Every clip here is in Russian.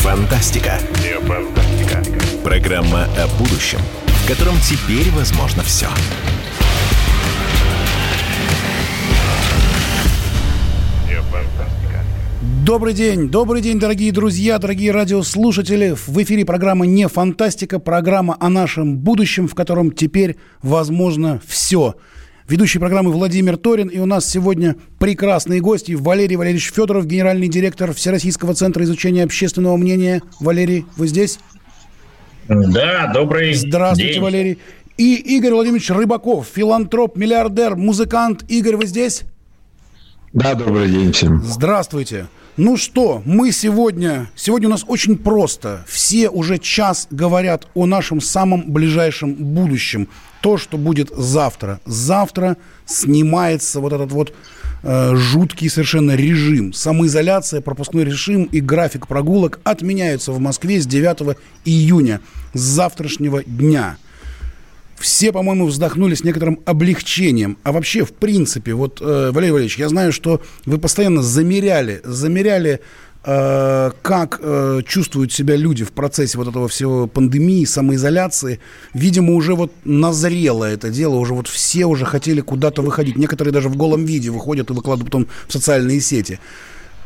фантастика». Не фантастика. Программа о будущем, в котором теперь возможно все. Добрый день, добрый день, дорогие друзья, дорогие радиослушатели. В эфире программа «Не фантастика», программа о нашем будущем, в котором теперь возможно все. Ведущий программы Владимир Торин. И у нас сегодня прекрасные гости. Валерий Валерьевич Федоров, генеральный директор Всероссийского центра изучения общественного мнения. Валерий, вы здесь? Да, добрый Здравствуйте, день. Валерий. И Игорь Владимирович Рыбаков, филантроп, миллиардер, музыкант. Игорь, вы здесь? Да, добрый день всем. Здравствуйте. Ну что, мы сегодня, сегодня у нас очень просто. Все уже час говорят о нашем самом ближайшем будущем. То, что будет завтра. Завтра снимается вот этот вот э, жуткий совершенно режим. Самоизоляция, пропускной режим и график прогулок отменяются в Москве с 9 июня, с завтрашнего дня все, по-моему, вздохнули с некоторым облегчением. А вообще, в принципе, вот, э, Валерий Валерьевич, я знаю, что вы постоянно замеряли, замеряли, как э, чувствуют себя люди в процессе вот этого всего пандемии, самоизоляции. Видимо, уже вот назрело это дело, уже вот все уже хотели куда-то выходить. Некоторые даже в голом виде выходят и выкладывают потом в социальные сети.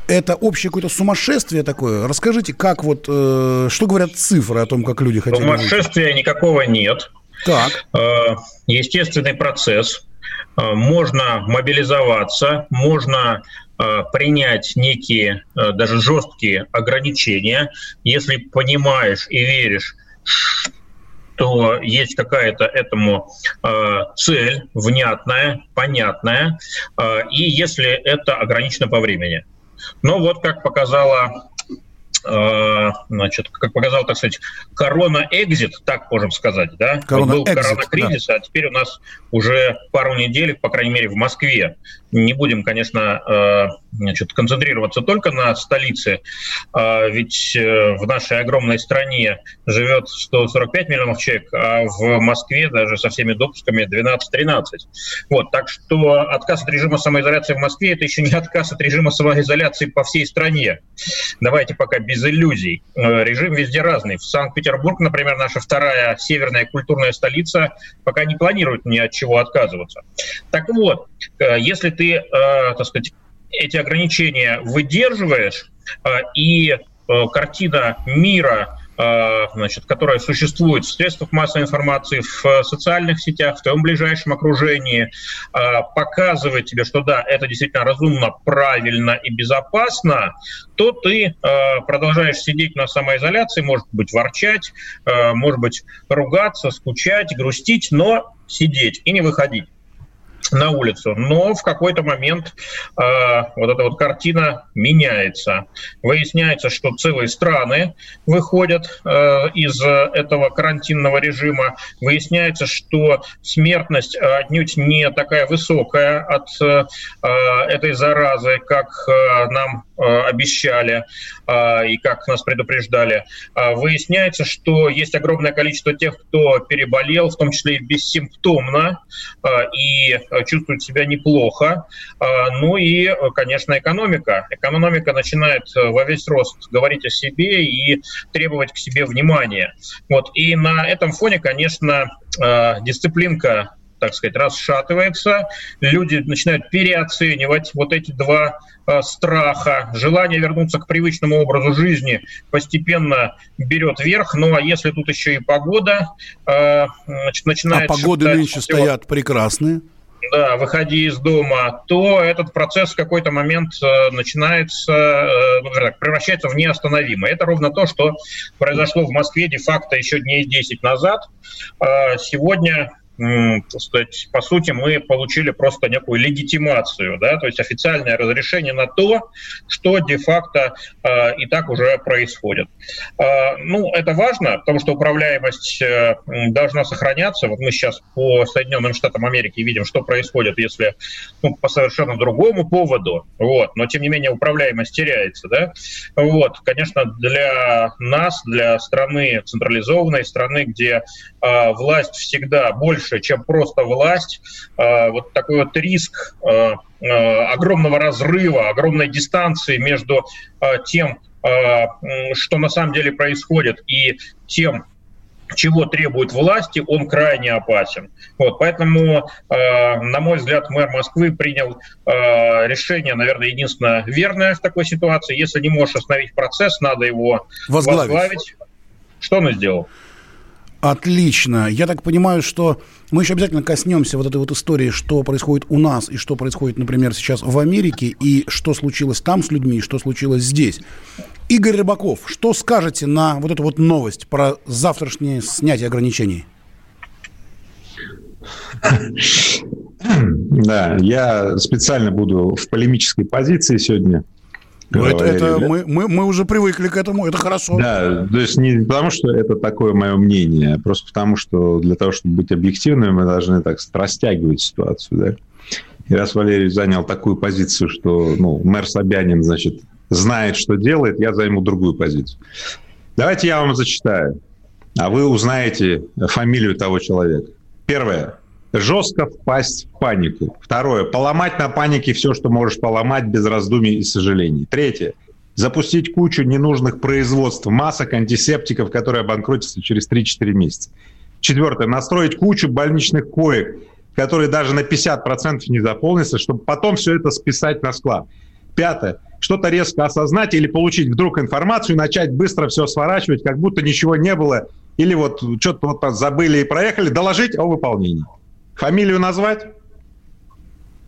Это общее какое-то сумасшествие такое. Расскажите, как вот, э, что говорят цифры о том, как люди хотели выйти? Сумасшествия никакого нет. Так. Э, Естественный процесс. Э, Можно мобилизоваться, можно э, принять некие э, даже жесткие ограничения, если понимаешь и веришь, что есть какая-то этому э, цель внятная, понятная, э, и если это ограничено по времени. Но вот как показала э, значит, как показал, так сказать, корона-экзит, так можем сказать, да? Корона Вот был корона-кризис, а теперь у нас уже пару недель, по крайней мере, в Москве. Не будем, конечно, э, значит, концентрироваться только на столице, а ведь э, в нашей огромной стране живет 145 миллионов человек, а в Москве даже со всеми допусками 12-13. Вот, так что отказ от режима самоизоляции в Москве – это еще не отказ от режима самоизоляции по всей стране. Давайте пока без иллюзий. Э, Режим везде разный. В Санкт-Петербург, например, наша вторая северная культурная столица, пока не планирует ни от чего отказываться. Так вот, если ты, э, так сказать, эти ограничения выдерживаешь, э, и э, картина мира значит, которая существует в средствах массовой информации, в социальных сетях, в твоем ближайшем окружении, показывает тебе, что да, это действительно разумно, правильно и безопасно, то ты продолжаешь сидеть на самоизоляции, может быть, ворчать, может быть, ругаться, скучать, грустить, но сидеть и не выходить на улицу. Но в какой-то момент э, вот эта вот картина меняется. Выясняется, что целые страны выходят э, из этого карантинного режима. Выясняется, что смертность отнюдь не такая высокая от э, этой заразы, как э, нам э, обещали э, и как нас предупреждали. Э, Выясняется, что есть огромное количество тех, кто переболел, в том числе и бессимптомно, э, и э, чувствует себя неплохо. Э, Ну и, э, конечно, экономика. Экономика начинает э, во весь рост говорить о себе и требовать к себе внимания. Вот. И на этом фоне, конечно, дисциплинка так сказать, расшатывается, люди начинают переоценивать вот эти два э, страха, желание вернуться к привычному образу жизни постепенно берет верх, ну а если тут еще и погода э, значит, начинает... А погоды нынче что- стоят прекрасные. Да, выходи из дома, то этот процесс в какой-то момент э, начинается, э, превращается в неостановимый. Это ровно то, что произошло в Москве де-факто еще дней 10 назад. Э, Сегодня так сказать, по сути, мы получили просто некую легитимацию, да, то есть официальное разрешение на то, что де-факто э, и так уже происходит. Э, ну, это важно, потому что управляемость э, должна сохраняться. Вот мы сейчас по Соединенным Штатам Америки видим, что происходит, если ну, по совершенно другому поводу, вот, но тем не менее управляемость теряется, да. Вот, конечно, для нас, для страны централизованной страны, где э, власть всегда больше, чем просто власть, э, вот такой вот риск э, э, огромного разрыва, огромной дистанции между тем, что на самом деле происходит, и тем, чего требует власти, он крайне опасен. Вот, поэтому, э, на мой взгляд, мэр Москвы принял э, решение, наверное, единственное верное в такой ситуации. Если не можешь остановить процесс, надо его возглавить. возглавить. Что он сделал. Отлично. Я так понимаю, что мы еще обязательно коснемся вот этой вот истории, что происходит у нас и что происходит, например, сейчас в Америке, и что случилось там с людьми, и что случилось здесь. Игорь Рыбаков, что скажете на вот эту вот новость про завтрашнее снятие ограничений? Да, я специально буду в полемической позиции сегодня. Ну, это, это мы, мы, мы уже привыкли к этому, это хорошо. Да, то есть не потому, что это такое мое мнение, а просто потому, что для того, чтобы быть объективными, мы должны так растягивать ситуацию. Да? И раз Валерий занял такую позицию, что ну, мэр Собянин, значит, знает, что делает, я займу другую позицию. Давайте я вам зачитаю, а вы узнаете фамилию того человека. Первое жестко впасть в панику. Второе. Поломать на панике все, что можешь поломать без раздумий и сожалений. Третье. Запустить кучу ненужных производств, масок, антисептиков, которые обанкротятся через 3-4 месяца. Четвертое. Настроить кучу больничных коек, которые даже на 50% не заполнятся, чтобы потом все это списать на склад. Пятое. Что-то резко осознать или получить вдруг информацию, начать быстро все сворачивать, как будто ничего не было, или вот что-то вот забыли и проехали, доложить о выполнении. Фамилию назвать?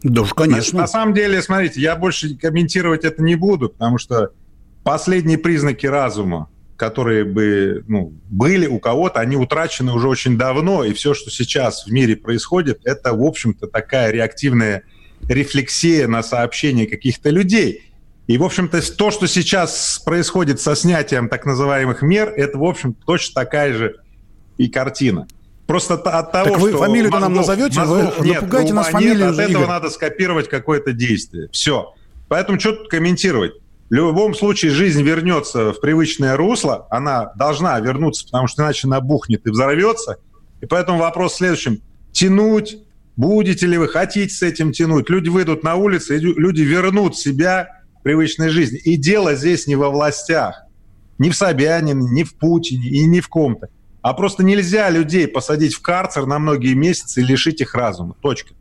Да уж, конечно. На, на самом деле, смотрите, я больше комментировать это не буду, потому что последние признаки разума, которые бы ну, были у кого-то, они утрачены уже очень давно, и все, что сейчас в мире происходит, это, в общем-то, такая реактивная рефлексия на сообщения каких-то людей. И, в общем-то, то, что сейчас происходит со снятием так называемых мер, это, в общем точно такая же и картина. Просто от того, так вы что фамилию нам назовете, вы нет, напугаете нас фамилией. От этого Игорь. надо скопировать какое-то действие. Все. Поэтому что тут комментировать? В любом случае жизнь вернется в привычное русло, она должна вернуться, потому что иначе набухнет и взорвется. И поэтому вопрос в следующем. Тянуть, будете ли вы, хотите с этим тянуть? Люди выйдут на улицы, люди вернут себя в привычной жизни. И дело здесь не во властях, не в Собянине, не в Путине и не в ком-то. А просто нельзя людей посадить в карцер на многие месяцы и лишить их разума. Точка.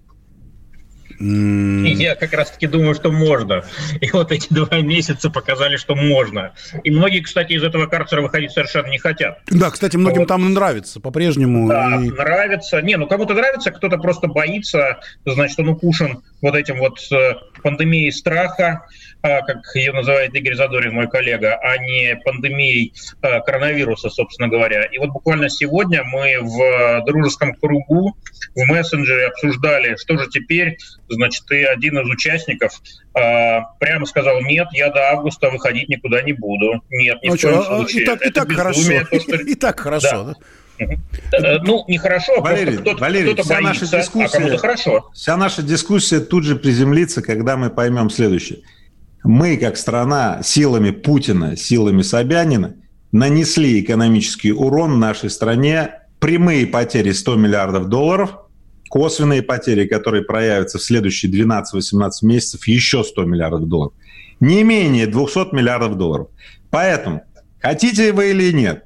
Я как раз-таки думаю, что можно. И вот эти два месяца показали, что можно. И многие, кстати, из этого карцера выходить совершенно не хотят. Да, кстати, многим вот. там нравится по-прежнему. Да, и... нравится. Не, ну кому-то нравится, кто-то просто боится, значит, он укушен вот этим вот э, пандемией страха, как ее называет Игорь Задорин, мой коллега, а не пандемией а, коронавируса, собственно говоря. И вот буквально сегодня мы в дружеском кругу в мессенджере обсуждали, что же теперь, значит, ты один из участников а, прямо сказал, нет, я до августа выходить никуда не буду. Нет, ни ну, в коем случае. И так, и так хорошо. То, что... И так хорошо, да? Э, ну, нехорошо, Валерий, кто-то, Валерий, кто вся боится, наша дискуссия, а хорошо. Вся наша дискуссия тут же приземлится, когда мы поймем следующее мы, как страна, силами Путина, силами Собянина, нанесли экономический урон нашей стране, прямые потери 100 миллиардов долларов, косвенные потери, которые проявятся в следующие 12-18 месяцев, еще 100 миллиардов долларов. Не менее 200 миллиардов долларов. Поэтому, хотите вы или нет,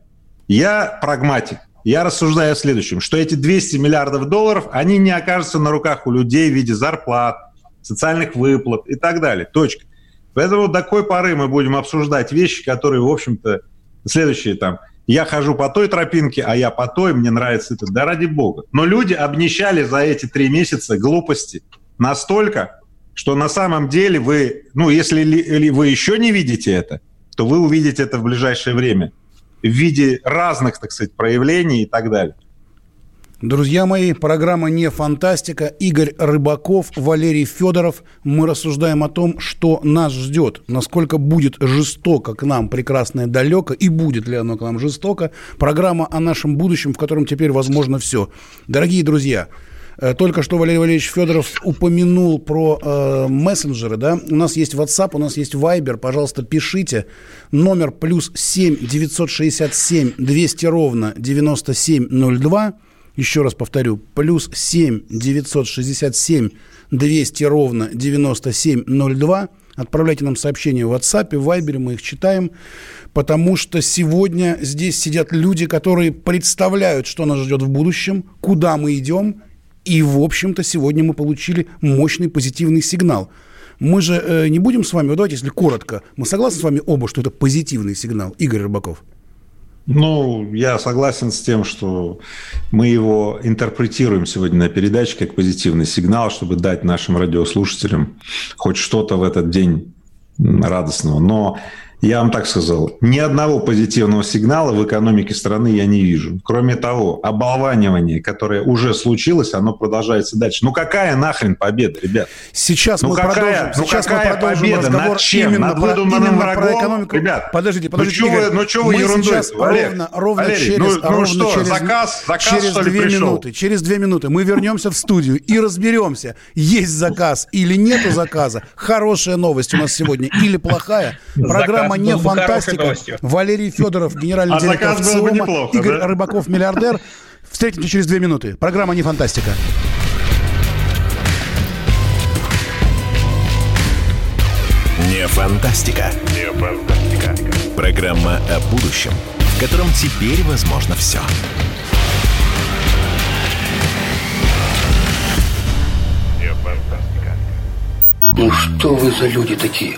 я прагматик. Я рассуждаю о следующем, что эти 200 миллиардов долларов, они не окажутся на руках у людей в виде зарплат, социальных выплат и так далее. Точка. Поэтому до такой поры мы будем обсуждать вещи, которые, в общем-то, следующие там, я хожу по той тропинке, а я по той, мне нравится это. Да ради бога. Но люди обнищали за эти три месяца глупости настолько, что на самом деле вы, ну, если ли, вы еще не видите это, то вы увидите это в ближайшее время в виде разных, так сказать, проявлений и так далее. Друзья мои, программа «Не фантастика». Игорь Рыбаков, Валерий Федоров. Мы рассуждаем о том, что нас ждет, насколько будет жестоко к нам прекрасное далеко, и будет ли оно к нам жестоко. Программа о нашем будущем, в котором теперь возможно все. Дорогие друзья, э, только что Валерий Валерьевич Федоров упомянул про э, мессенджеры, да? У нас есть WhatsApp, у нас есть Viber, пожалуйста, пишите. Номер плюс 7 967 200 ровно 9702. Еще раз повторю, плюс 7 967 200 ровно 9702. отправляйте нам сообщения в WhatsApp, в Viber, мы их читаем, потому что сегодня здесь сидят люди, которые представляют, что нас ждет в будущем, куда мы идем, и, в общем-то, сегодня мы получили мощный позитивный сигнал. Мы же э, не будем с вами, давайте, если коротко, мы согласны с вами оба, что это позитивный сигнал, Игорь Рыбаков? Ну, я согласен с тем, что мы его интерпретируем сегодня на передаче как позитивный сигнал, чтобы дать нашим радиослушателям хоть что-то в этот день радостного. Но я вам так сказал, ни одного позитивного сигнала в экономике страны я не вижу. Кроме того, оболванивание, которое уже случилось, оно продолжается дальше. Ну какая нахрен победа, ребят? Сейчас ну, мы какая, продолжим. Ну сейчас какая мы продолжим победа? разговор Над чем? именно Над про, выдуманным именно врагом? про экономику. Ребят, подождите, подождите, ну Игорь. Вы, ну что вы мы ерундой? сейчас Валерий, ровно, ровно Валерий, через, ну, ну ровно что, через, заказ, заказ через что ли, две пришел? минуты, через две минуты мы вернемся в студию и разберемся, есть заказ или нету заказа. Хорошая новость у нас сегодня или плохая. Программа Заказ не фантастика. Валерий Федоров, генеральный А директор ВЦИОМа, неплохо, Игорь да? Рыбаков, миллиардер. Встретимся через две минуты. Программа не фантастика. Не фантастика. Не фантастика. Программа о будущем, в котором теперь возможно все. Не фантастика. Ну что вы за люди такие?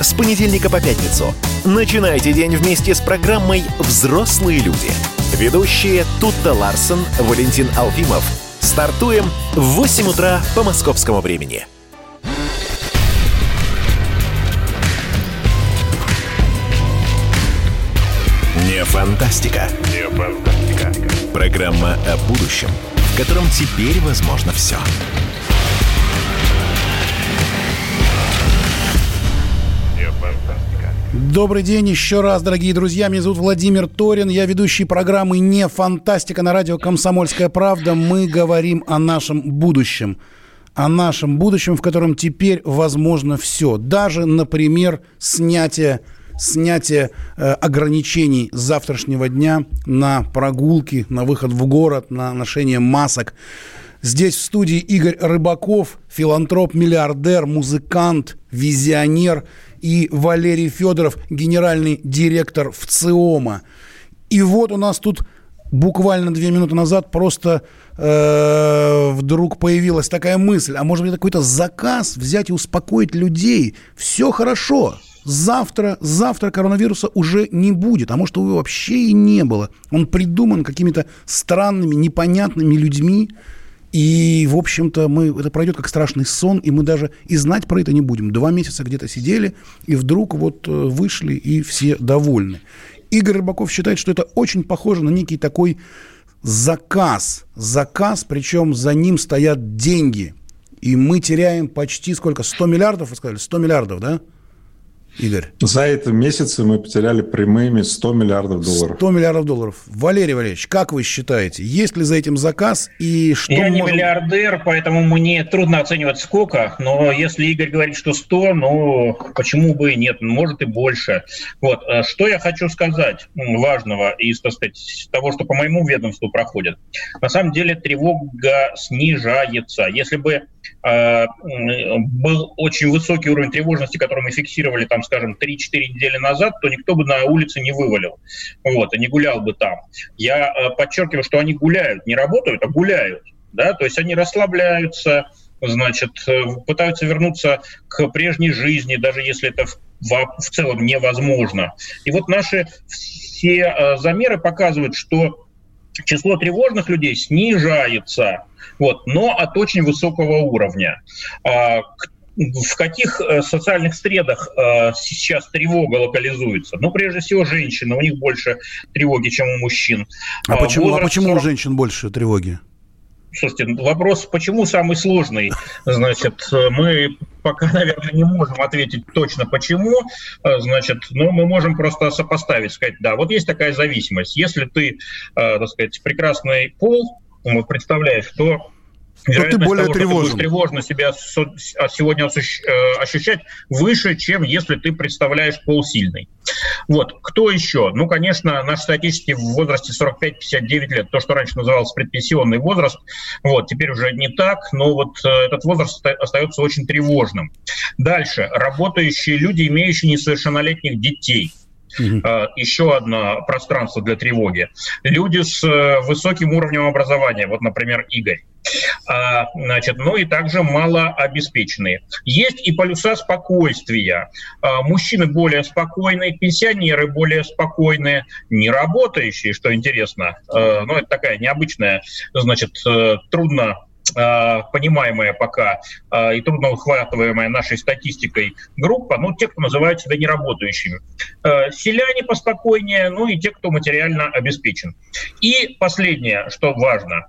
С понедельника по пятницу. Начинайте день вместе с программой «Взрослые люди». Ведущие Тутта Ларсон, Валентин Алфимов. Стартуем в 8 утра по московскому времени. Не фантастика. Не фантастика. Программа о будущем, в котором теперь возможно все. Не Добрый день еще раз, дорогие друзья. Меня зовут Владимир Торин. Я ведущий программы «Не фантастика» на радио «Комсомольская правда». Мы говорим о нашем будущем. О нашем будущем, в котором теперь возможно все. Даже, например, снятие снятие э, ограничений с завтрашнего дня на прогулки, на выход в город, на ношение масок. Здесь в студии Игорь Рыбаков, филантроп, миллиардер, музыкант, визионер и Валерий Федоров, генеральный директор ВЦИОМа. И вот у нас тут буквально две минуты назад просто э, вдруг появилась такая мысль, а может быть какой-то заказ взять и успокоить людей. Все хорошо. Завтра, завтра коронавируса уже не будет, а может его вообще и не было. Он придуман какими-то странными, непонятными людьми, и, в общем-то, мы, это пройдет как страшный сон, и мы даже и знать про это не будем. Два месяца где-то сидели, и вдруг вот э, вышли, и все довольны. Игорь Рыбаков считает, что это очень похоже на некий такой заказ. Заказ, причем за ним стоят деньги. И мы теряем почти сколько? 100 миллиардов, вы сказали? 100 миллиардов, да? Игорь? За это месяцы мы потеряли прямыми 100 миллиардов долларов. 100 миллиардов долларов. Валерий Валерьевич, как вы считаете, есть ли за этим заказ и что Я не можем... миллиардер, поэтому мне трудно оценивать сколько, но если Игорь говорит, что 100, ну почему бы и нет, может и больше. Вот, э, что я хочу сказать важного из, так сказать, того, что по моему ведомству проходит. На самом деле тревога снижается. Если бы был очень высокий уровень тревожности, который мы фиксировали там скажем, 3-4 недели назад, то никто бы на улице не вывалил, вот, и не гулял бы там. Я э, подчеркиваю, что они гуляют, не работают, а гуляют, да, то есть они расслабляются, значит, э, пытаются вернуться к прежней жизни, даже если это в, в, в целом невозможно. И вот наши все э, замеры показывают, что число тревожных людей снижается, вот, но от очень высокого уровня. А, в каких э, социальных средах э, сейчас тревога локализуется? Ну, прежде всего, женщины. У них больше тревоги, чем у мужчин. А, почему, а почему 40... у женщин больше тревоги? Слушайте, вопрос, почему самый сложный? Значит, мы пока, наверное, не можем ответить точно почему. Значит, но мы можем просто сопоставить, сказать, да, вот есть такая зависимость. Если ты, так сказать, прекрасный пол, представляешь, что то ты более того, тревожен. Ты тревожно себя а сегодня э, ощущать выше, чем если ты представляешь пол сильный. Вот. Кто еще? Ну, конечно, наш статистический в возрасте 45-59 лет, то, что раньше называлось предпенсионный возраст, вот, теперь уже не так, но вот э, этот возраст остается очень тревожным. Дальше. Работающие люди, имеющие несовершеннолетних детей – Угу. Еще одно пространство для тревоги. Люди с э, высоким уровнем образования, вот, например, Игорь. А, значит, ну и также малообеспеченные. Есть и полюса спокойствия. А, мужчины более спокойные, пенсионеры более спокойные, не работающие, что интересно. А, ну, это такая необычная, значит, трудно понимаемая пока э, и трудно ухватываемая нашей статистикой группа, ну, те, кто называют себя неработающими. Э, селяне поспокойнее, ну и те, кто материально обеспечен. И последнее, что важно,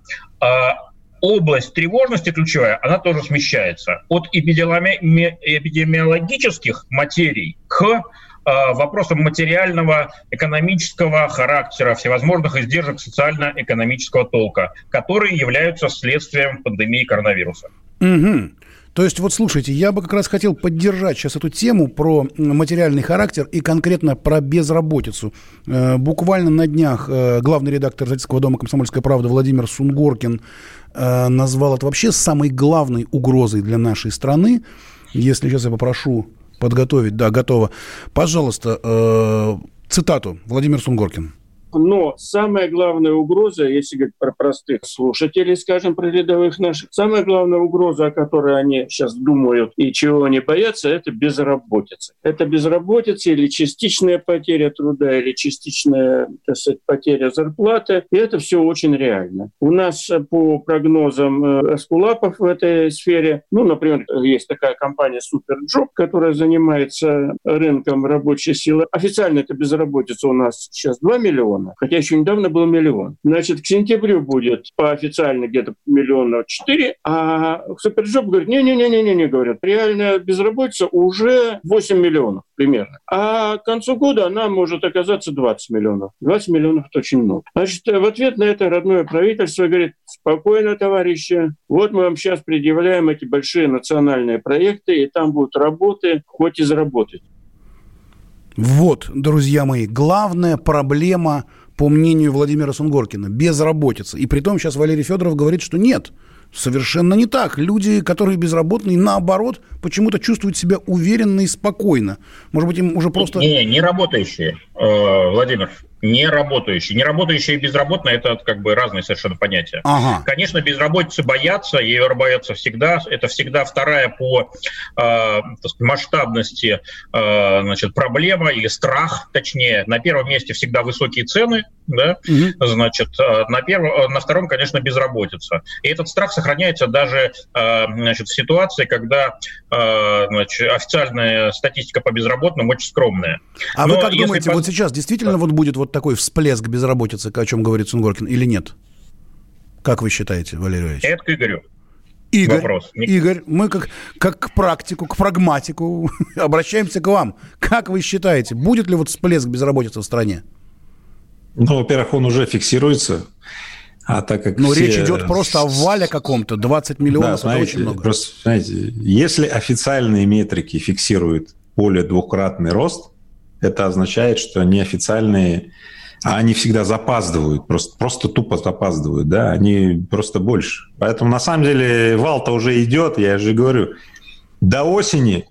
область тревожности ключевая, она тоже смещается от эпидемиологических материй к Э, вопросам материального, экономического характера, всевозможных издержек социально-экономического толка, которые являются следствием пандемии коронавируса. Угу. То есть, вот слушайте, я бы как раз хотел поддержать сейчас эту тему про материальный характер и конкретно про безработицу. Э, буквально на днях э, главный редактор издательского дома «Комсомольская правда» Владимир Сунгоркин назвал это вообще самой главной угрозой для нашей страны. Если сейчас я попрошу подготовить, да, готово. Пожалуйста, э, цитату Владимир Сунгоркин. Но самая главная угроза, если говорить про простых слушателей, скажем, про рядовых наших, самая главная угроза, о которой они сейчас думают и чего они боятся, это безработица. Это безработица или частичная потеря труда, или частичная так сказать, потеря зарплаты. И это все очень реально. У нас по прогнозам Аскулапов в этой сфере, ну, например, есть такая компания Superjob, которая занимается рынком рабочей силы. Официально это безработица у нас сейчас 2 миллиона миллиона, хотя еще недавно был миллион. Значит, к сентябрю будет по официально где-то миллиона четыре, а Superjob говорит, не-не-не-не-не, говорят, реальная безработица уже 8 миллионов примерно. А к концу года она может оказаться 20 миллионов. 20 миллионов – это очень много. Значит, в ответ на это родное правительство говорит, спокойно, товарищи, вот мы вам сейчас предъявляем эти большие национальные проекты, и там будут работы, хоть и заработать. Вот, друзья мои, главная проблема, по мнению Владимира Сунгоркина, безработица. И при том сейчас Валерий Федоров говорит, что нет, совершенно не так. Люди, которые безработные, наоборот, почему-то чувствуют себя уверенно и спокойно. Может быть, им уже просто... Не, не работающие, э, Владимир не работающий. Не работающий и безработный – это как бы разные совершенно понятия. Ага. Конечно, безработицы боятся, ее боятся всегда. Это всегда вторая по э, масштабности э, значит, проблема или страх, точнее. На первом месте всегда высокие цены, да? угу. значит, э, на, первом, на втором, конечно, безработица. И этот страх сохраняется даже э, значит, в ситуации, когда э, значит, официальная статистика по безработным очень скромная. А Но вы как думаете, по... вот сейчас действительно вот будет вот такой всплеск безработицы, о чем говорит Сунгоркин, или нет? Как вы считаете, Валерий Ильич? Это к Игорю. Игорь, Вопрос. Игорь, мы как, как к практику, к прагматику обращаемся к вам. Как вы считаете, будет ли вот всплеск безработицы в стране? Ну, во-первых, он уже фиксируется. А так как Но все... речь идет просто о вале каком-то, 20 миллионов, да, смотрите, это очень много. Просто, знаете, если официальные метрики фиксируют более двухкратный рост, это означает, что неофициальные, а они всегда запаздывают, просто, просто тупо запаздывают, да, они просто больше. Поэтому на самом деле вал-то уже идет, я же говорю, до осени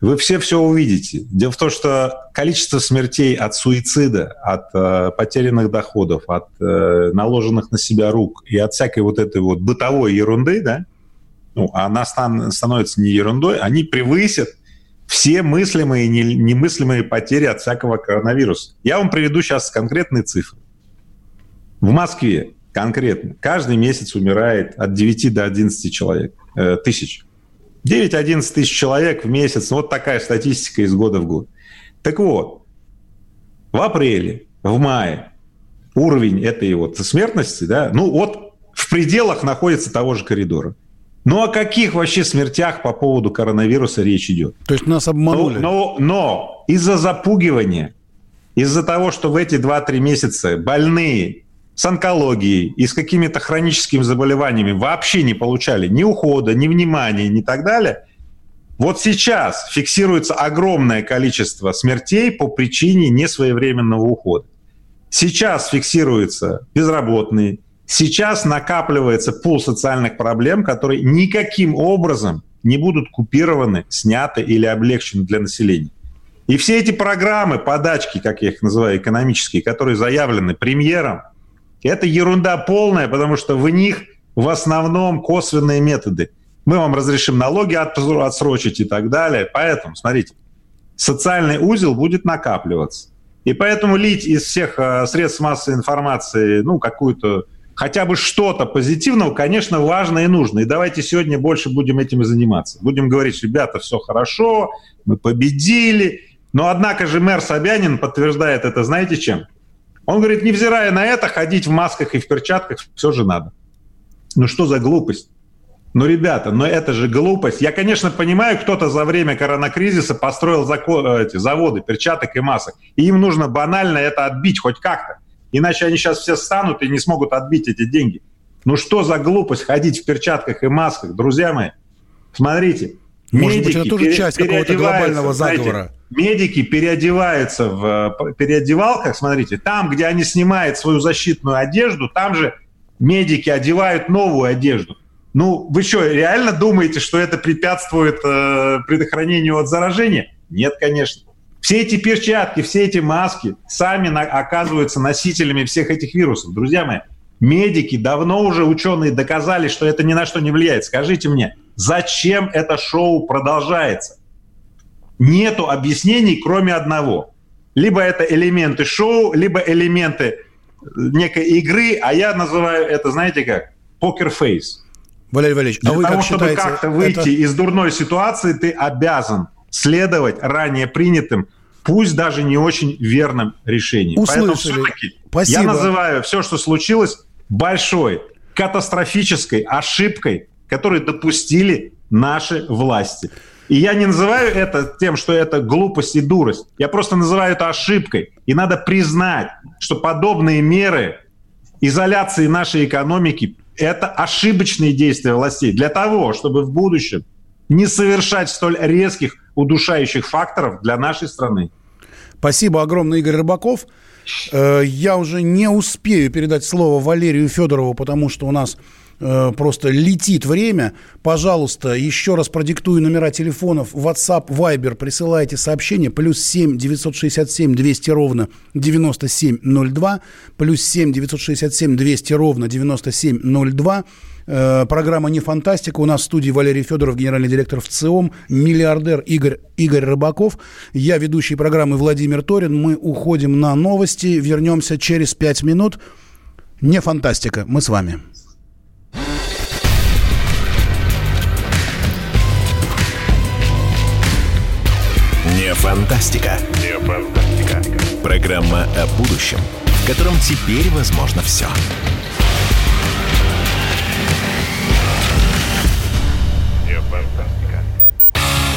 вы все все увидите. Дело в том, что количество смертей от суицида, от э, потерянных доходов, от э, наложенных на себя рук и от всякой вот этой вот бытовой ерунды, да, ну, она стан, становится не ерундой, они превысят все мыслимые и немыслимые потери от всякого коронавируса. Я вам приведу сейчас конкретные цифры. В Москве конкретно каждый месяц умирает от 9 до 11 человек, э, тысяч. 9-11 тысяч человек в месяц. Вот такая статистика из года в год. Так вот, в апреле, в мае уровень этой вот смертности, да, ну вот в пределах находится того же коридора. Ну о каких вообще смертях по поводу коронавируса речь идет? То есть нас обманули? Но, но, но из-за запугивания, из-за того, что в эти 2-3 месяца больные с онкологией и с какими-то хроническими заболеваниями вообще не получали ни ухода, ни внимания, ни так далее, вот сейчас фиксируется огромное количество смертей по причине несвоевременного ухода. Сейчас фиксируются безработные, сейчас накапливается пул социальных проблем, которые никаким образом не будут купированы, сняты или облегчены для населения. И все эти программы, подачки, как я их называю, экономические, которые заявлены премьером, это ерунда полная, потому что в них в основном косвенные методы. Мы вам разрешим налоги отсрочить и так далее. Поэтому, смотрите, социальный узел будет накапливаться. И поэтому лить из всех э, средств массовой информации, ну, какую-то хотя бы что-то позитивного, конечно, важно и нужно. И давайте сегодня больше будем этим и заниматься. Будем говорить, ребята, все хорошо, мы победили. Но однако же мэр Собянин подтверждает это, знаете чем? Он говорит, невзирая на это, ходить в масках и в перчатках все же надо. Ну что за глупость? Ну, ребята, но это же глупость. Я, конечно, понимаю, кто-то за время коронакризиса построил зако- эти заводы перчаток и масок. И им нужно банально это отбить хоть как-то. Иначе они сейчас все станут и не смогут отбить эти деньги. Ну что за глупость ходить в перчатках и масках, друзья мои? Смотрите. Может медики быть, это тоже часть какого-то глобального заговора. Знаете, медики переодеваются в переодевалках, смотрите, там, где они снимают свою защитную одежду, там же медики одевают новую одежду. Ну, вы что, реально думаете, что это препятствует э, предохранению от заражения? Нет, конечно. Все эти перчатки, все эти маски сами на, оказываются носителями всех этих вирусов. Друзья мои, медики, давно уже ученые доказали, что это ни на что не влияет. Скажите мне, зачем это шоу продолжается? Нету объяснений, кроме одного. Либо это элементы шоу, либо элементы э, некой игры, а я называю это, знаете как, покер-фейс. Валерий Валерьевич, а Для а вы того, как чтобы считаете, как-то выйти это... из дурной ситуации, ты обязан следовать ранее принятым, пусть даже не очень верным решениям. Услышали. Спасибо. я называю все, что случилось, большой катастрофической ошибкой, которую допустили наши власти. И я не называю это тем, что это глупость и дурость. Я просто называю это ошибкой. И надо признать, что подобные меры изоляции нашей экономики это ошибочные действия властей для того, чтобы в будущем не совершать столь резких, удушающих факторов для нашей страны. Спасибо огромное, Игорь Рыбаков. Э, я уже не успею передать слово Валерию Федорову, потому что у нас Э, просто летит время. Пожалуйста, еще раз продиктую номера телефонов. WhatsApp, Viber, присылайте сообщения. Плюс 7 967 200 ровно 9702. Плюс 7 967 200 ровно 9702. Э, программа «Не фантастика». У нас в студии Валерий Федоров, генеральный директор ВЦИОМ, миллиардер Игорь, Игорь Рыбаков. Я ведущий программы Владимир Торин. Мы уходим на новости. Вернемся через 5 минут. Не фантастика. Мы с вами. Не фантастика. Не фантастика. Программа о будущем, в котором теперь возможно все. Не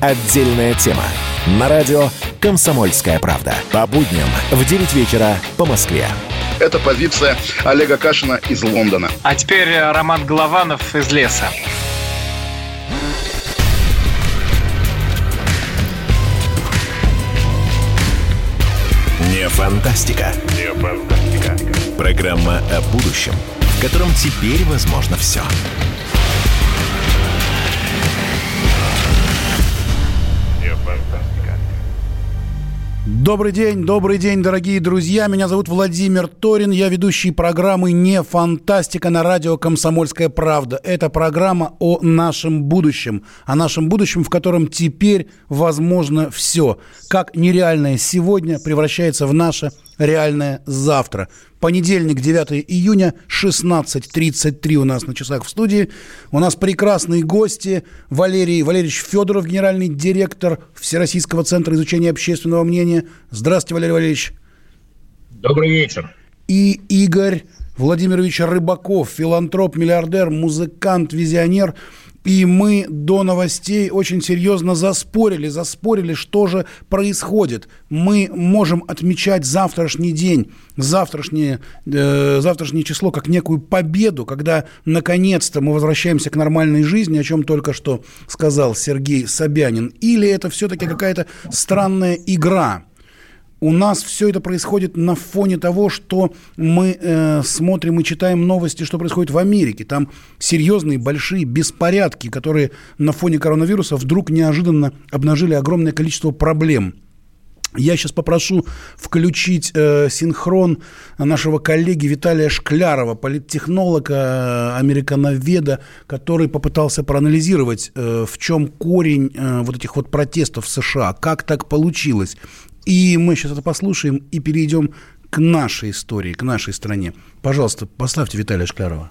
Отдельная тема. На радио «Комсомольская правда». По будням в 9 вечера по Москве. Это позиция Олега Кашина из Лондона. А теперь э, Роман Голованов из леса. Не фантастика. Не фантастика. Программа о будущем, в котором теперь возможно все. Добрый день, добрый день, дорогие друзья. Меня зовут Владимир Торин. Я ведущий программы «Не фантастика» на радио «Комсомольская правда». Это программа о нашем будущем. О нашем будущем, в котором теперь возможно все. Как нереальное сегодня превращается в наше реальное завтра. Понедельник, 9 июня, 16.33 у нас на часах в студии. У нас прекрасные гости. Валерий Валерьевич Федоров, генеральный директор Всероссийского центра изучения общественного мнения. Здравствуйте, Валерий Валерьевич. Добрый вечер. И Игорь Владимирович Рыбаков, филантроп, миллиардер, музыкант, визионер – и мы до новостей очень серьезно заспорили, заспорили, что же происходит. Мы можем отмечать завтрашний день, завтрашнее, э, завтрашнее число как некую победу, когда наконец-то мы возвращаемся к нормальной жизни, о чем только что сказал Сергей Собянин. Или это все-таки какая-то странная игра, у нас все это происходит на фоне того, что мы э, смотрим и читаем новости, что происходит в Америке. Там серьезные большие беспорядки, которые на фоне коронавируса вдруг неожиданно обнажили огромное количество проблем. Я сейчас попрошу включить э, синхрон нашего коллеги Виталия Шклярова, политтехнолога, э, американоведа, который попытался проанализировать, э, в чем корень э, вот этих вот протестов в США, как так получилось. И мы сейчас это послушаем и перейдем к нашей истории, к нашей стране. Пожалуйста, поставьте Виталия Шклярова.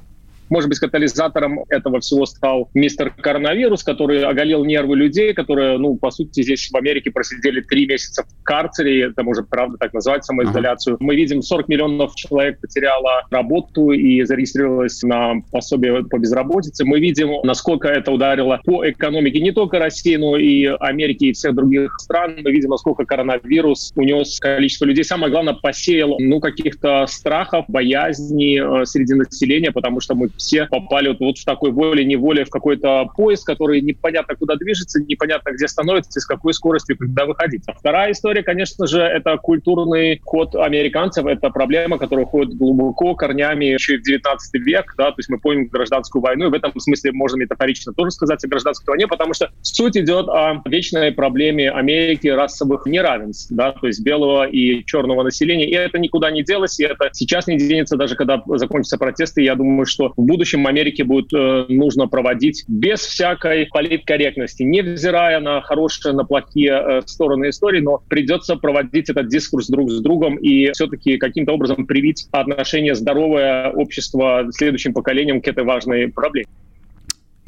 Может быть, катализатором этого всего стал мистер коронавирус, который оголил нервы людей, которые, ну, по сути, здесь в Америке просидели три месяца в карцере, это может, правда, так называть, самоизоляцию. Ага. Мы видим, 40 миллионов человек потеряло работу и зарегистрировалось на пособие по безработице. Мы видим, насколько это ударило по экономике не только России, но и Америки и всех других стран. Мы видим, насколько коронавирус унес количество людей. Самое главное, посеял, ну, каких-то страхов, боязни э, среди населения, потому что мы все попали вот, вот в такой воле-неволе в какой-то поезд, который непонятно куда движется, непонятно где становится и с какой скоростью когда выходить. А вторая история, конечно же, это культурный ход американцев. Это проблема, которая уходит глубоко корнями еще в 19 век. Да? То есть мы помним гражданскую войну, и в этом смысле можно метафорично тоже сказать о гражданской войне, потому что суть идет о вечной проблеме Америки расовых неравенств, да? то есть белого и черного населения. И это никуда не делось, и это сейчас не денется, даже когда закончатся протесты. Я думаю, что в будущем Америке будет э, нужно проводить без всякой политкорректности, невзирая на хорошие, на плохие э, стороны истории, но придется проводить этот дискурс друг с другом и все-таки каким-то образом привить отношение здоровое общества следующим поколениям к этой важной проблеме.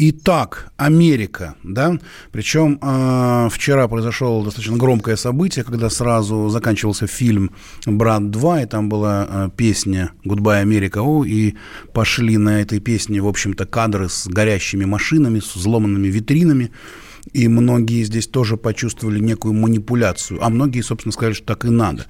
Итак, Америка, да, причем э, вчера произошло достаточно громкое событие, когда сразу заканчивался фильм «Брат 2», и там была э, песня «Goodbye, Америка», и пошли на этой песне, в общем-то, кадры с горящими машинами, с взломанными витринами, и многие здесь тоже почувствовали некую манипуляцию, а многие, собственно, сказали, что так и надо.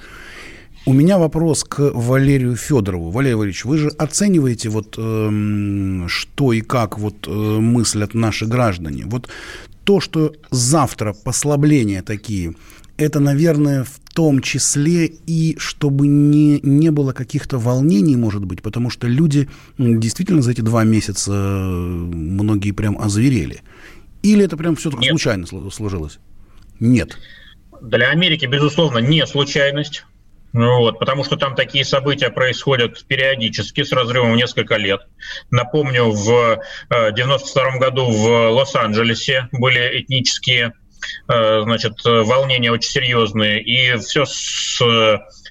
У меня вопрос к Валерию Федорову. Валерий Валерьевич, вы же оцениваете вот э, что и как вот э, мыслят наши граждане. Вот то, что завтра послабления такие, это, наверное, в том числе и чтобы не, не было каких-то волнений, может быть, потому что люди действительно за эти два месяца э, многие прям озверели. Или это прям все таки случайно сложилось? Нет. Для Америки, безусловно, не случайность. Вот, потому что там такие события происходят периодически с разрывом в несколько лет. Напомню, в 92 э, году в Лос-Анджелесе были этнические значит, волнения очень серьезные, и все с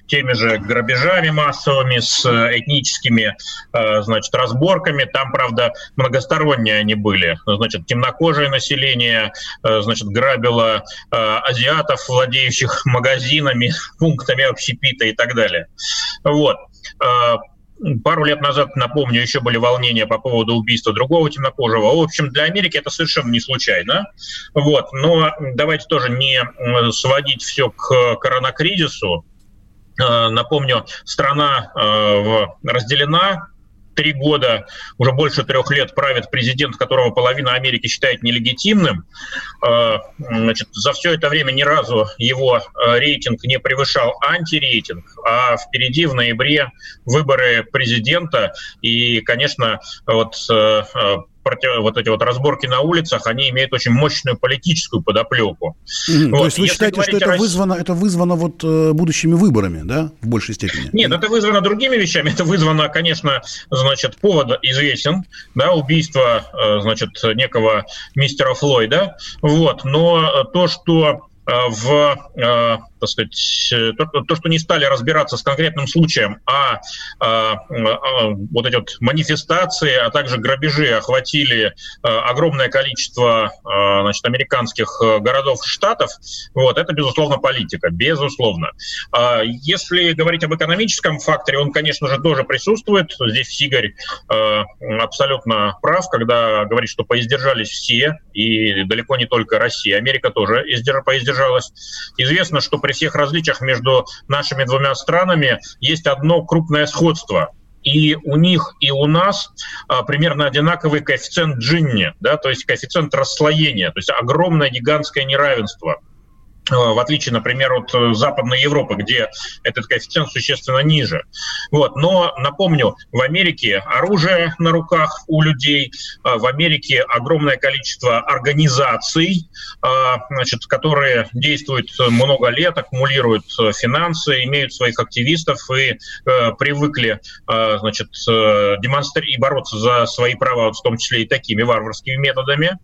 теми же грабежами массовыми, с этническими, э, значит, разборками. Там, правда, многосторонние они были. Значит, темнокожее население, э, значит, грабило э, азиатов, владеющих магазинами, пунктами общепита и так далее. Вот. Пару лет назад, напомню, еще были волнения по поводу убийства другого темнокожего. В общем, для Америки это совершенно не случайно. Вот. Но давайте тоже не сводить все к коронакризису. Э, напомню, страна э, разделена, три года, уже больше трех лет правит президент, которого половина Америки считает нелегитимным. Э, значит, за все это время ни разу его рейтинг не превышал антирейтинг, а впереди в ноябре выборы президента. И, конечно, вот против, вот эти вот разборки на улицах, они имеют очень мощную политическую подоплеку. Mm-hmm. Вот. То есть вы Если считаете, что это России... вызвано, это вызвано вот э, будущими выборами, да, в большей степени? Нет, это вызвано другими вещами. Это вызвано, конечно, значит, повод известен, да, убийство, э, значит, некого мистера Флойда, вот, но то, что э, в так сказать, э, то, то, что не стали разбираться с конкретным случаем, а, а, а вот эти вот манифестации, а также грабежи охватили а, огромное количество а, значит, американских городов и штатов, вот, это, безусловно, политика, безусловно. А, если говорить об экономическом факторе, он, конечно же, тоже присутствует. Здесь Игорь а, абсолютно прав, когда говорит, что поиздержались все, и далеко не только Россия, Америка тоже поиздержалась. Известно, что при всех различиях между нашими двумя странами есть одно крупное сходство и у них, и у нас а, примерно одинаковый коэффициент Джинни, да, то есть коэффициент расслоения, то есть огромное гигантское неравенство. Э, в отличие, например, от э, Западной Европы, где этот коэффициент существенно ниже. Вот. Но напомню, в Америке оружие на руках у людей, э, в Америке огромное количество организаций, значит, которые действуют много лет, аккумулируют финансы, имеют своих активистов и привыкли значит, демонстрировать и бороться за свои права, в том числе и такими варварскими методами.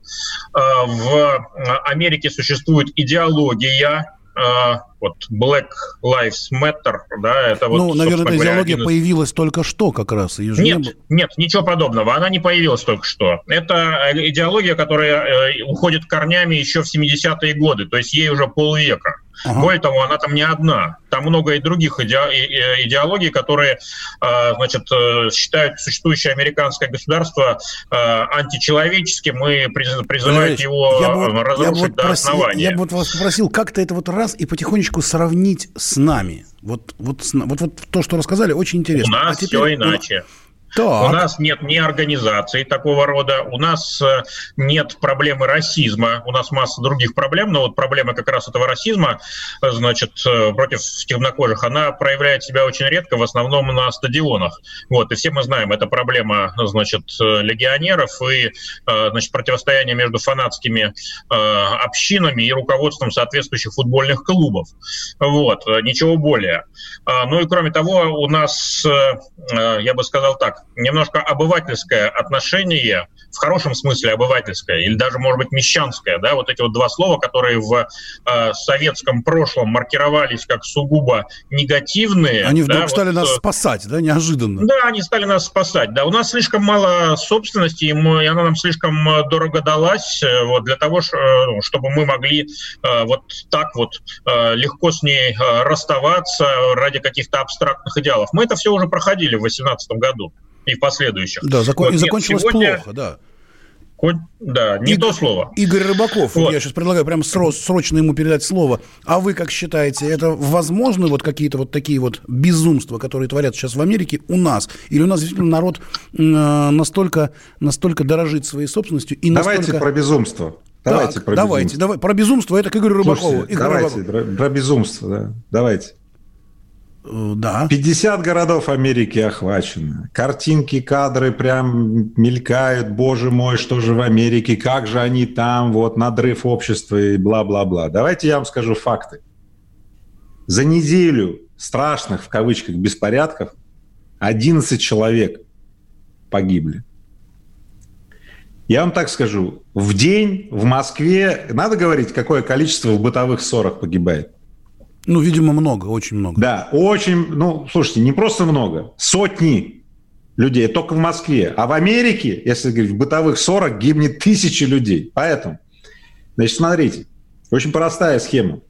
В Америке существует идеология идеология, э, вот Black Lives Matter, да, это вот... Ну, наверное, эта идеология из... появилась только что как раз. Ее нет, не... нет, ничего подобного, она не появилась только что. Это идеология, которая э, уходит корнями еще в 70-е годы, то есть ей уже полвека. Ага. Более того, она там не одна. Там много и других иде... идеологий, которые а, значит, э, считают существующее американское государство а, античеловеческим и призывают его я бы, разрушить я бы до просил, основания. Я бы вот вас попросил как-то это вот раз и потихонечку сравнить с нами. Вот, вот, вот, вот то, что рассказали, очень интересно. У нас а теперь, все иначе. Так. У нас нет ни организации такого рода, у нас э, нет проблемы расизма, у нас масса других проблем, но вот проблема как раз этого расизма, э, значит, э, против темнокожих, она проявляет себя очень редко, в основном на стадионах. Вот, и все мы знаем, это проблема, значит, легионеров и, значит, противостояние между фанатскими общинами и руководством соответствующих футбольных клубов. Вот, ничего более. Ну и кроме того, у нас, я бы сказал так, немножко обывательское отношение, в хорошем смысле обывательское, или даже, может быть, мещанское, да, вот эти вот два слова, которые в э, советском прошлом маркировались как сугубо негативные. Они вдруг да, стали вот, нас э, спасать, да, неожиданно. Да, они стали нас спасать, да. У нас слишком мало собственности, и, мы, и она нам слишком э, дорого далась, э, вот, для того, чтобы мы могли э, вот так вот э, легко с ней расставаться ради каких-то абстрактных идеалов. Мы это все уже проходили в 2018 году и в последующих. Да, закон, вот, и закончилось нет, сегодня... плохо, да. Да, не Игорь, то слово. Игорь Рыбаков, вот. я сейчас предлагаю прям срочно ему передать слово. А вы как считаете, это возможны вот какие-то вот такие вот безумства, которые творят сейчас в Америке у нас? Или у нас действительно народ э, настолько, настолько дорожит своей собственностью и Давайте настолько... про безумство. Давайте так, про давайте, безумство. Давай, про безумство это к Игорю Рыбакову. Слушайте, Игорь давайте, Рыбаков. Про, про безумство, да. Давайте. Э, да. 50 городов Америки охвачены. Картинки, кадры прям мелькают. Боже мой, что же в Америке? Как же они там? Вот надрыв общества и бла-бла-бла. Давайте я вам скажу факты. За неделю страшных, в кавычках, беспорядков 11 человек погибли. Я вам так скажу, в день в Москве, надо говорить, какое количество в бытовых ссорах погибает? Ну, видимо, много, очень много. Да, очень, ну, слушайте, не просто много, сотни людей только в Москве. А в Америке, если говорить, в бытовых 40 гибнет тысячи людей. Поэтому, значит, смотрите, очень простая схема.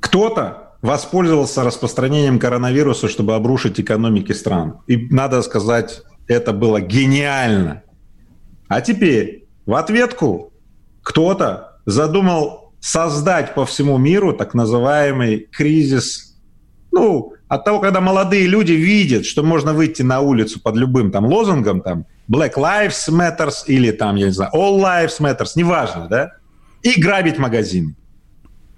Кто-то воспользовался распространением коронавируса, чтобы обрушить экономики стран. И, надо сказать, это было гениально. А теперь в ответку кто-то задумал создать по всему миру так называемый кризис, ну, от того, когда молодые люди видят, что можно выйти на улицу под любым там лозунгом, там, Black Lives Matters или там, я не знаю, All Lives Matters, неважно, да, и грабить магазины.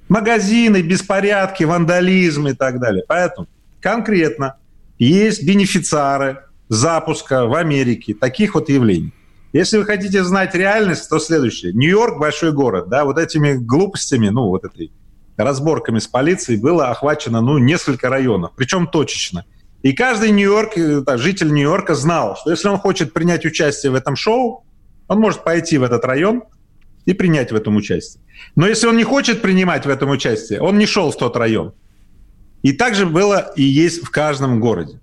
Магазины, беспорядки, вандализм и так далее. Поэтому конкретно есть бенефициары запуска в Америке таких вот явлений. Если вы хотите знать реальность, то следующее. Нью-Йорк – большой город, да, вот этими глупостями, ну, вот этой разборками с полицией было охвачено, ну, несколько районов, причем точечно. И каждый Нью-Йорк, э, житель Нью-Йорка знал, что если он хочет принять участие в этом шоу, он может пойти в этот район и принять в этом участие. Но если он не хочет принимать в этом участие, он не шел в тот район. И также было и есть в каждом городе.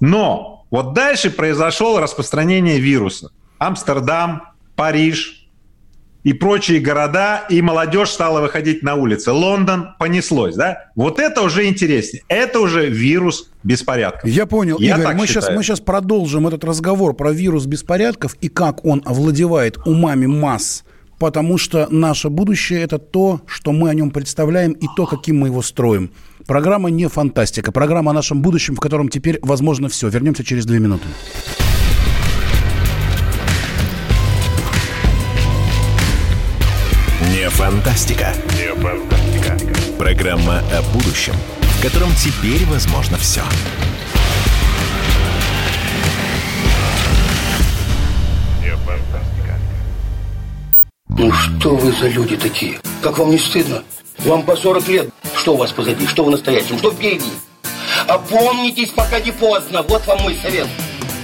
Но вот дальше произошло распространение вируса. Амстердам, Париж и прочие города, и молодежь стала выходить на улицы. Лондон понеслось, да? Вот это уже интереснее. Это уже вирус беспорядков. Я понял, Я Игорь, мы сейчас, мы сейчас продолжим этот разговор про вирус беспорядков и как он овладевает умами масс потому что наше будущее – это то, что мы о нем представляем, и то, каким мы его строим. Программа не фантастика. Программа о нашем будущем, в котором теперь возможно все. Вернемся через две минуты. Фантастика. Не фантастика. Программа о будущем, в котором теперь возможно все. Ну что вы за люди такие? Как вам не стыдно? Вам по 40 лет. Что у вас позади? Что в настоящем? Что впереди? Опомнитесь, пока не поздно. Вот вам мой совет.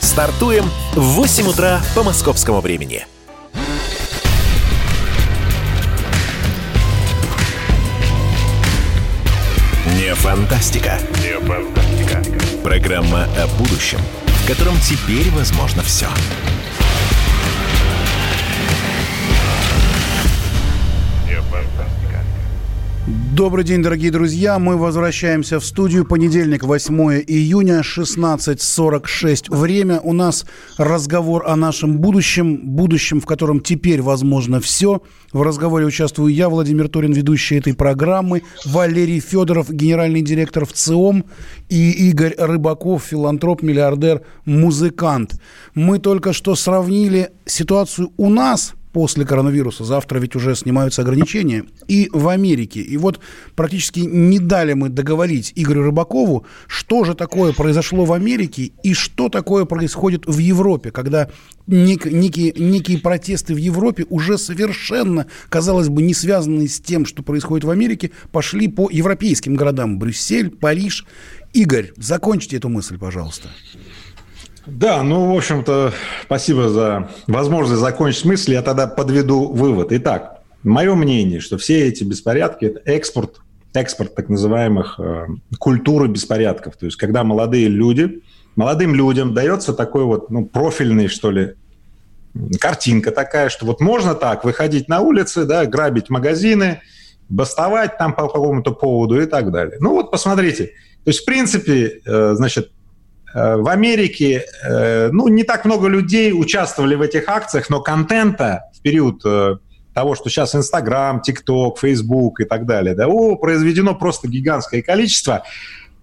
Стартуем в 8 утра по московскому времени. Не фантастика. Не фантастика. Программа о будущем, в котором теперь возможно все. Добрый день, дорогие друзья. Мы возвращаемся в студию. Понедельник, 8 июня, 16.46. Время. У нас разговор о нашем будущем. Будущем, в котором теперь возможно все. В разговоре участвую я, Владимир Торин, ведущий этой программы. Валерий Федоров, генеральный директор в ЦИОМ. И Игорь Рыбаков, филантроп, миллиардер, музыкант. Мы только что сравнили ситуацию у нас – после коронавируса. Завтра ведь уже снимаются ограничения. И в Америке. И вот практически не дали мы договорить Игорю Рыбакову, что же такое произошло в Америке и что такое происходит в Европе, когда нек, некие, некие протесты в Европе уже совершенно, казалось бы, не связанные с тем, что происходит в Америке, пошли по европейским городам. Брюссель, Париж. Игорь, закончите эту мысль, пожалуйста. Да, ну, в общем-то, спасибо за возможность закончить мысль. Я тогда подведу вывод. Итак, мое мнение, что все эти беспорядки – это экспорт, экспорт так называемых э, культуры беспорядков. То есть, когда молодые люди, молодым людям дается такой вот, ну, профильный, что ли, картинка такая, что вот можно так выходить на улицы, да, грабить магазины, бастовать там по какому-то поводу и так далее. Ну вот посмотрите. То есть, в принципе, э, значит, в Америке, э, ну, не так много людей участвовали в этих акциях, но контента в период э, того, что сейчас Инстаграм, ТикТок, Фейсбук и так далее, да, о, произведено просто гигантское количество.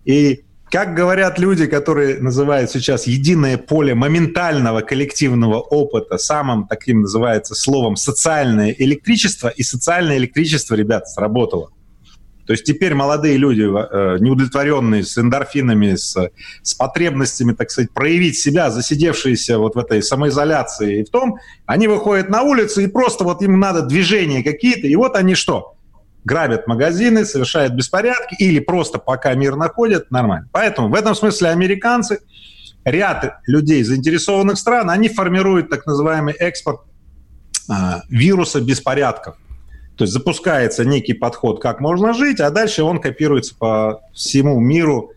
И как говорят люди, которые называют сейчас единое поле моментального коллективного опыта, самым таким называется словом социальное электричество, и социальное электричество, ребята, сработало. То есть теперь молодые люди, э, неудовлетворенные с эндорфинами, с, с потребностями, так сказать, проявить себя, засидевшиеся вот в этой самоизоляции и в том, они выходят на улицу и просто вот им надо движения какие-то, и вот они что? Грабят магазины, совершают беспорядки или просто пока мир находят, нормально. Поэтому в этом смысле американцы, ряд людей заинтересованных стран, они формируют так называемый экспорт а, вируса беспорядков. То есть запускается некий подход, как можно жить, а дальше он копируется по всему миру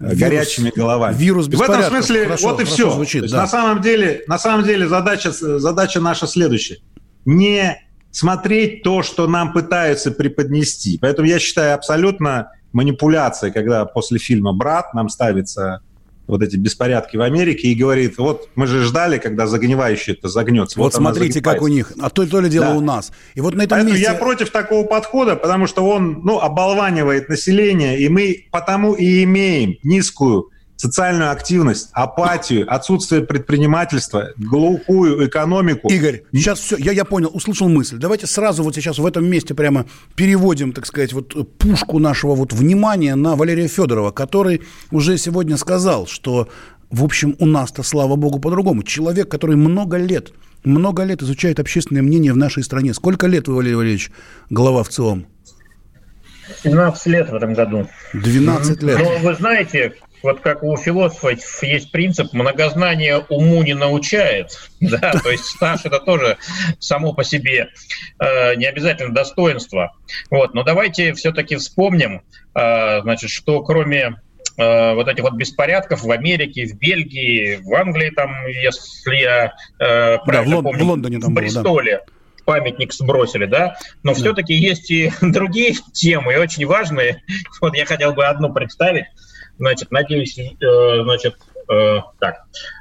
э, вирус, горячими головами. Вирус В этом смысле хорошо, вот и все. Звучит, да. На самом деле, на самом деле задача, задача наша следующая: не смотреть то, что нам пытаются преподнести. Поэтому я считаю абсолютно манипуляцией, когда после фильма "Брат" нам ставится вот эти беспорядки в Америке и говорит, вот мы же ждали, когда загнивающее это загнется. Вот, вот смотрите, как у них, а то, то ли дело да. у нас. И вот на этом Поэтому месте... я против такого подхода, потому что он, ну, оболванивает население, и мы потому и имеем низкую социальную активность, апатию, отсутствие предпринимательства, глухую экономику. Игорь, сейчас все, я, я понял, услышал мысль. Давайте сразу вот сейчас в этом месте прямо переводим, так сказать, вот пушку нашего вот внимания на Валерия Федорова, который уже сегодня сказал, что, в общем, у нас-то, слава богу, по-другому. Человек, который много лет, много лет изучает общественное мнение в нашей стране. Сколько лет вы, Валерий Валерьевич, глава в ЦИОМ? 17 лет в этом году. 12 лет. Но вы знаете, вот как у философов есть принцип многознание уму не научает, да, то есть стаж это тоже само по себе э, не обязательно достоинство. Вот, но давайте все-таки вспомним, э, значит, что кроме э, вот этих вот беспорядков в Америке, в Бельгии, в Англии, там, если я э, правильно да, в, помню, в Лондоне там в Бристоле. Было, да памятник сбросили, да, но да. все-таки есть и другие темы, и очень важные. Вот я хотел бы одну представить. Значит, надеюсь, э, значит, э, так,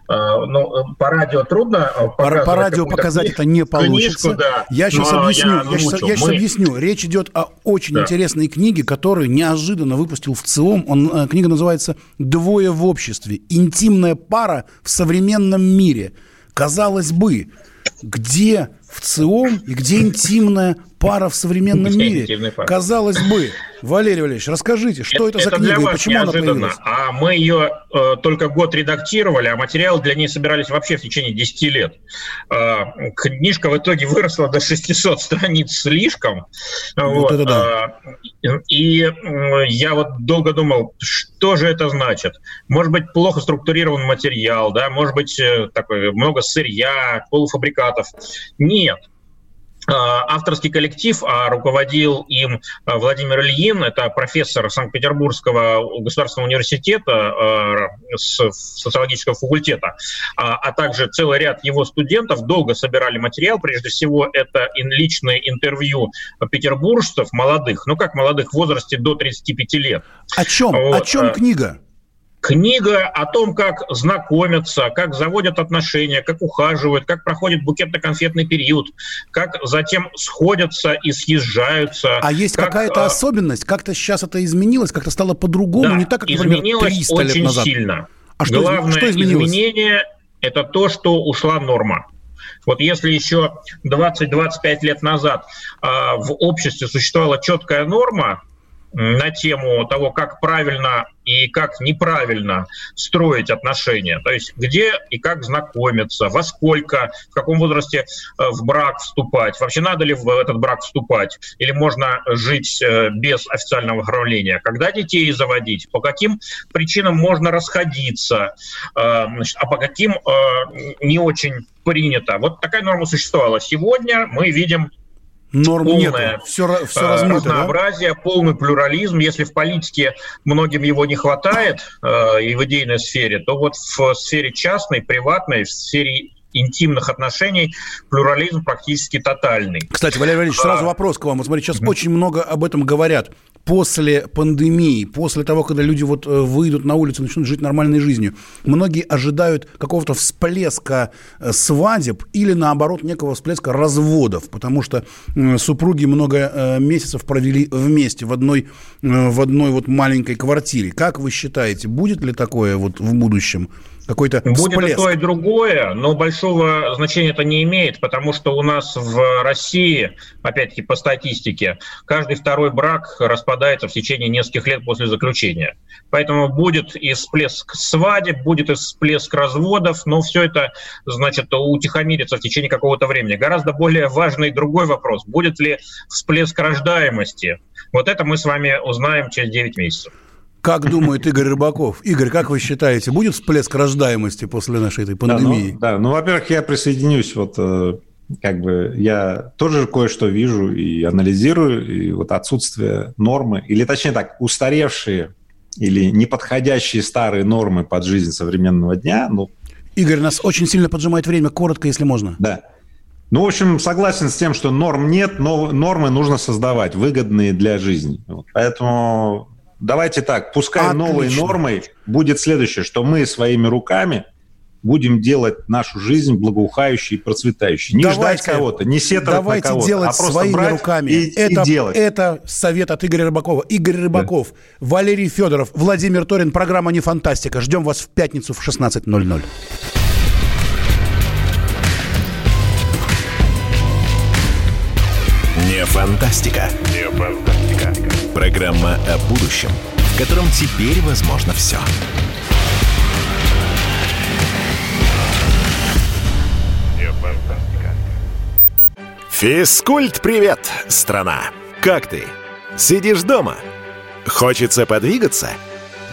э, ну, по радио трудно По, по радио показать это не получится. Книжку, да. Я сейчас объясню. Я, я, сейчас, я сейчас объясню. Речь идет о очень да. интересной книге, которую неожиданно выпустил в ЦИОМ. Он, книга называется «Двое в обществе. Интимная пара в современном мире». Казалось бы, где в ЦИОМ и где интимная пара в современном мире? Казалось бы, Валерий Валерьевич, расскажите, что это, это за книга и почему она появилась? А мы ее э, только год редактировали, а материалы для нее собирались вообще в течение 10 лет. Э, книжка в итоге выросла до 600 страниц слишком. Вот, вот это да. Э, и э, я вот долго думал, что же это значит? Может быть, плохо структурирован материал, да, может быть, э, такой, много сырья, полуфабрикатов. Нет. А, авторский коллектив, а руководил им а, Владимир Ильин, это профессор Санкт-Петербургского государственного университета с социологического факультета, а также целый ряд его студентов долго собирали материал. Прежде всего, это личные интервью петербуржцев молодых, ну как молодых в возрасте до 35 лет. О чем? Вот. О чем книга? Книга о том, как знакомятся, как заводят отношения, как ухаживают, как проходит букетно-конфетный период, как затем сходятся и съезжаются. А есть какая-то а... особенность? Как-то сейчас это изменилось? Как-то стало по-другому? Да, не так, как, например, изменилось 300 очень лет назад? сильно. А что, Главное что изменилось? изменение – это то, что ушла норма. Вот если еще 20-25 лет назад а, в обществе существовала четкая норма, на тему того, как правильно и как неправильно строить отношения. То есть где и как знакомиться, во сколько, в каком возрасте э, в брак вступать, вообще надо ли в этот брак вступать, или можно жить э, без официального оформления, когда детей заводить, по каким причинам можно расходиться, э, а по каким не очень принято. Вот такая норма существовала. Сегодня мы видим Норм полное нет. Все, все размыто, разнообразие, да? полный плюрализм. Если в политике многим его не хватает э, и в идейной сфере, то вот в сфере частной, приватной, в сфере интимных отношений плюрализм практически тотальный. Кстати, Валерий Валерьевич, сразу а... вопрос к вам. Вот смотрите, сейчас mm-hmm. очень много об этом говорят после пандемии, после того, когда люди вот э, выйдут на улицу, начнут жить нормальной жизнью, многие ожидают какого-то всплеска э, свадеб или, наоборот, некого всплеска разводов, потому что супруги много э, месяцев провели вместе в одной, в одной вот маленькой квартире. Как вы считаете, будет ли такое вот в будущем? Какой-то Будет всплеск. и то, и другое, но большого значения это не имеет, потому что у нас в России, опять-таки по статистике, каждый второй брак распадается в течение нескольких лет после заключения. Поэтому будет и всплеск свадеб, будет и всплеск разводов, но все это, значит, утихомирится в течение какого-то времени. Гораздо более важный другой вопрос. Будет ли всплеск рождаемости? Вот это мы с вами узнаем через 9 месяцев. Как думает Игорь Рыбаков? Игорь, как вы считаете, будет всплеск рождаемости после нашей этой пандемии? Да, ну, да. ну во-первых, я присоединюсь вот э, как бы я тоже кое-что вижу и анализирую, и вот отсутствие нормы, или точнее так, устаревшие или неподходящие старые нормы под жизнь современного дня. Ну, Игорь, нас очень сильно поджимает время, коротко, если можно. Да. Ну, в общем, согласен с тем, что норм нет, но нормы нужно создавать, выгодные для жизни. Вот. Поэтому давайте так, пускай Отлично. новой нормой будет следующее, что мы своими руками будем делать нашу жизнь благоухающей и процветающей. Не давайте, ждать кого-то, не сетовать давайте на кого-то, делать а просто своими брать руками. И, это, и делать. Это совет от Игоря Рыбакова. Игорь Рыбаков, да. Валерий Федоров, Владимир Торин. Программа «Не фантастика». Ждем вас в пятницу в 16.00. Не фантастика. Не фантастика. Программа о будущем, в котором теперь возможно все. Физкульт-привет, страна! Как ты? Сидишь дома? Хочется подвигаться?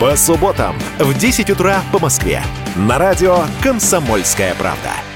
По субботам в 10 утра по Москве. На радио «Комсомольская правда».